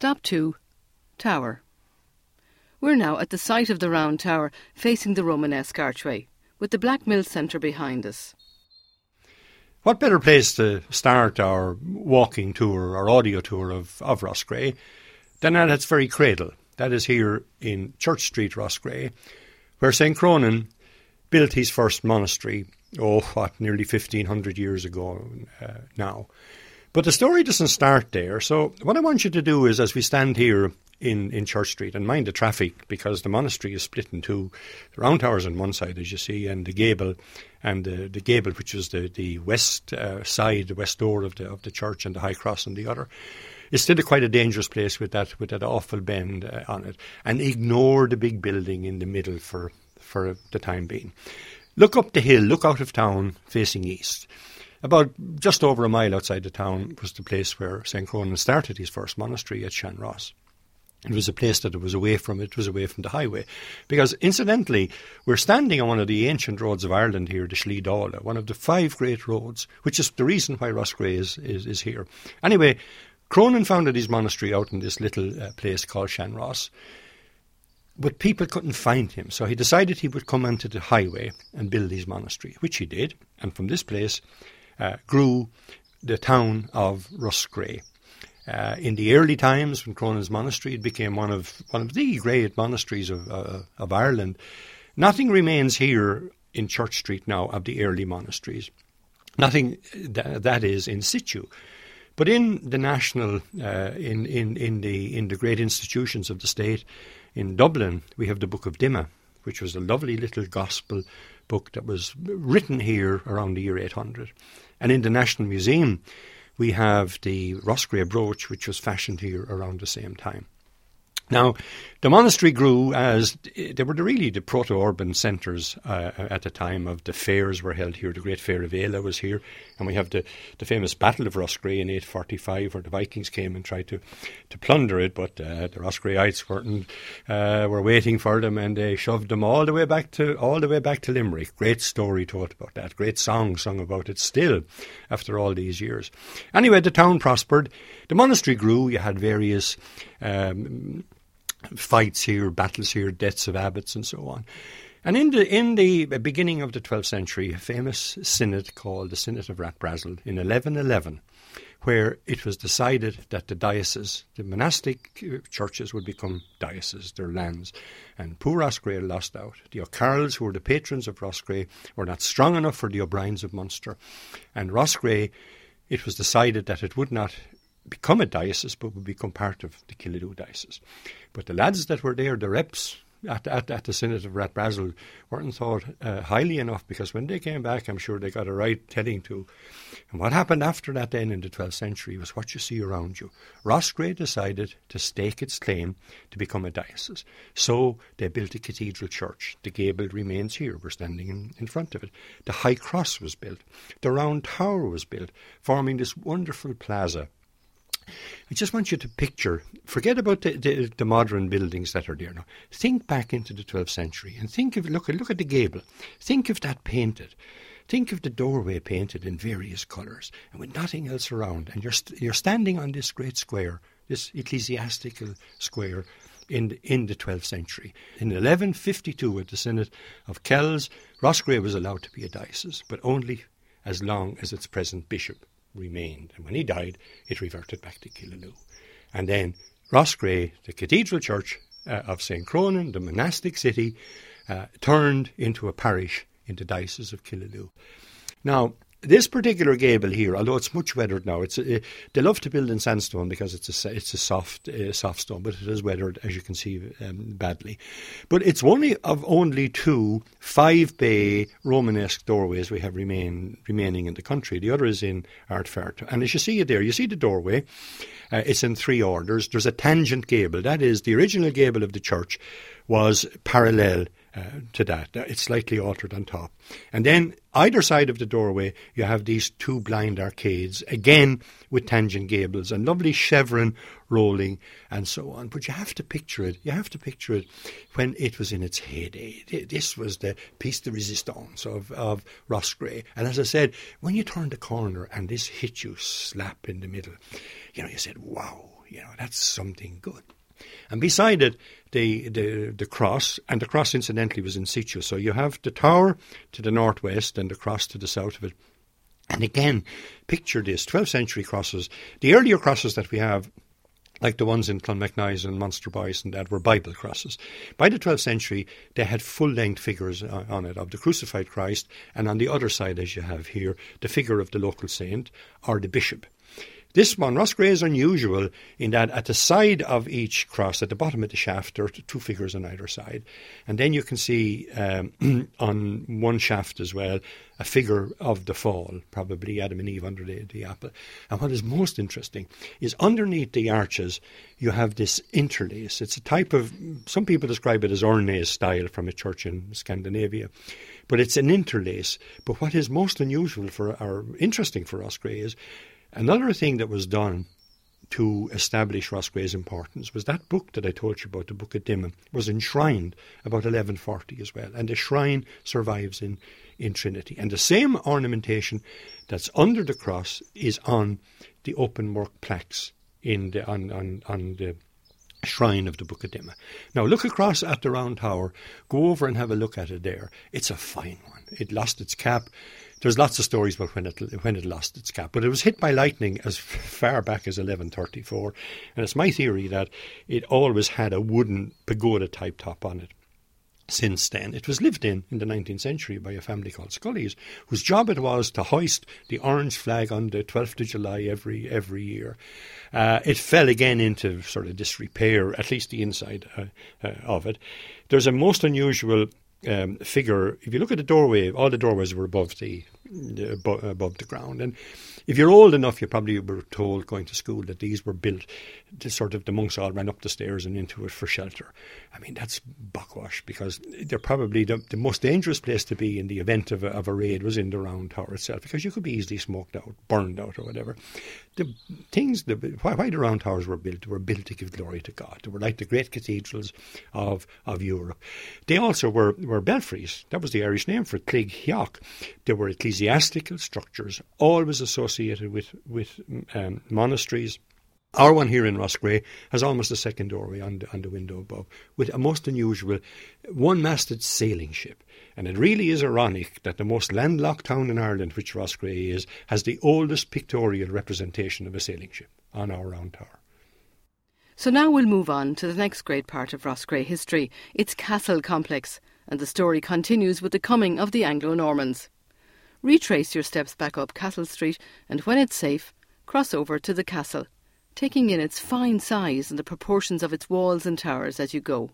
Stop 2 Tower. We're now at the site of the round tower facing the Romanesque archway, with the Black Mill Centre behind us. What better place to start our walking tour or audio tour of, of Roscrea than at its very cradle? That is here in Church Street, Roscrea, where St. Cronan built his first monastery, oh, what, nearly 1500 years ago uh, now. But the story doesn't start there. So, what I want you to do is, as we stand here in, in Church Street, and mind the traffic because the monastery is split in two. The round tower's on one side, as you see, and the gable, and the, the gable, which is the, the west uh, side, the west door of the, of the church, and the high cross on the other. It's still a quite a dangerous place with that with that awful bend uh, on it, and ignore the big building in the middle for for the time being. Look up the hill, look out of town, facing east. About just over a mile outside the town was the place where St. Cronan started his first monastery at Shanross. It was a place that it was away from it was away from the highway. Because incidentally, we're standing on one of the ancient roads of Ireland here, the Slí Dála, one of the five great roads, which is the reason why Roscrea is, is, is here. Anyway, Cronan founded his monastery out in this little uh, place called Shanross. But people couldn't find him, so he decided he would come onto the highway and build his monastery, which he did. And from this place uh, grew the town of Roscrea. Uh, in the early times, when Cronan's monastery, became one of one of the great monasteries of uh, of Ireland. Nothing remains here in Church Street now of the early monasteries. Nothing th- that is in situ. But in the national, uh, in, in, in, the, in the great institutions of the state, in Dublin, we have the Book of Dimma, which was a lovely little gospel book that was written here around the year 800. And in the National Museum, we have the Roscrea brooch, which was fashioned here around the same time. Now, the monastery grew as they were really the proto-urban centres uh, at the time of the fairs were held here. The Great Fair of Éla was here, and we have the, the famous Battle of Roscrea in 845, where the Vikings came and tried to, to plunder it, but uh, the Roscreaites weren't uh, were waiting for them, and they shoved them all the way back to all the way back to Limerick. Great story told about that. Great song sung about it still after all these years. Anyway, the town prospered. The monastery grew. You had various. Um, fights here, battles here, deaths of abbots, and so on. And in the in the beginning of the 12th century, a famous synod called the Synod of Rathbreasail in 1111, where it was decided that the diocese, the monastic uh, churches, would become dioceses, their lands. And poor Roscrea lost out. The O'Carrolls, who were the patrons of Roscrea, were not strong enough for the O'Briens of Munster. And Roscrea, it was decided that it would not become a diocese, but would become part of the Killaloe diocese. But the lads that were there, the reps at, at, at the Synod of Rathbreasail, weren't thought uh, highly enough because when they came back, I'm sure they got a right telling to. And what happened after that then in the 12th century was what you see around you. Roscrea decided to stake its claim to become a diocese. So they built a cathedral church. The gable remains here. We're standing in, in front of it. The high cross was built. The round tower was built, forming this wonderful plaza I just want you to picture, forget about the, the, the, modern buildings that are there now. Think back into the 12th century and think of, look, look at the gable. Think of that painted. Think of the doorway painted in various colours and with nothing else around. And you're, st- you're standing on this great square, this ecclesiastical square in the, in the 12th century. In 1152, at the Synod of Kells, Roscrea was allowed to be a diocese, but only as long as its present bishop remained. And when he died, it reverted back to Killaloe. And then Roscrea, the cathedral church uh, of St. Cronan, the monastic city, uh, turned into a parish in the Diocese of Killaloe. Now, this particular gable here, although it's much weathered now, it's uh, they love to build in sandstone because it's a it's a soft uh, soft stone, but it is weathered as you can see um, badly. But it's only of only two five bay Romanesque doorways we have remain remaining in the country. The other is in Ardfert, and as you see it there, you see the doorway. Uh, it's in three orders. There's a tangent gable. That is the original gable of the church was parallel uh, to that. It's slightly altered on top. And then either side of the doorway, you have these two blind arcades, again with tangent gables and lovely chevron rolling and so on. But you have to picture it. You have to picture it when it was in its heyday. This was the piece de resistance of, of Roscrea. And as I said, when you turn the corner and this hit you slap in the middle, you know, you said, wow You know, that's something good. And beside it, the, the, the cross, and the cross incidentally was in situ. So you have the tower to the northwest and the cross to the south of it. And again, picture this 12th century crosses. The earlier crosses that we have like the ones in Clonmacnoise and Monasterboice and that were Bible crosses. By the 12th century, they had full length figures uh, on it of the crucified Christ, and on the other side, as you have here, the figure of the local saint or the bishop. This one, Roscrea, is unusual in that at the side of each cross, at the bottom of the shaft, there are two figures on either side. And then you can see um, on one shaft as well a figure of the fall, probably Adam and Eve under the, the apple. And what is most interesting is underneath the arches, you have this interlace. It's a type of, some people describe it as Urnes style from a church in Scandinavia but it's an interlace. But what is most unusual for or interesting for Roscrea is Another thing that was done to establish Roscrea's importance was that book that I told you about, the Book of Dimma, was enshrined about 1140 as well. And the shrine survives in, in Trinity. And the same ornamentation that's under the cross is on the open work plaques in the, on, on, on the shrine of the Dimma. Now look across at the round tower, go over and have a look at it there. It's a fine one. It lost its cap there's lots of stories about when it when it lost its cap, but it was hit by lightning as far back as 1134, and it's my theory that it always had a wooden pagoda type top on it. Since then, it was lived in in the 19th century by a family called Scully's, whose job it was to hoist the orange flag on the 12th of July every every year. Uh, it fell again into sort of disrepair, at least the inside uh, uh, of it. There's a most unusual um, figure. If you look at the doorway, all the doorways were above the, above the ground, and if you're old enough, you probably were told going to school that these were built to sort of the monks all ran up the stairs and into it for shelter. I mean, that's buckwash because they're probably the, the most dangerous place to be in the event of a, of a raid was in the round tower itself because you could be easily smoked out, burned out, or whatever. The things, the, why, why the round towers were built, were built to give glory to God. They were like the great cathedrals of, of Europe. They also were, were belfries. That was the Irish name for Cloigtheach. They were ecclesiastical structures, always associated with, with um, monasteries our one here in Roscrea has almost a second doorway on the, on the window above, with a most unusual one-masted sailing ship. And it really is ironic that the most landlocked town in Ireland, which Roscrea is, has the oldest pictorial representation of a sailing ship on our round tower. So now we'll move on to the next great part of Roscrea history, its castle complex, and the story continues with the coming of the Anglo-Normans. Retrace your steps back up Castle Street, and when it's safe, cross over to the castle taking in its fine size and the proportions of its walls and towers as you go.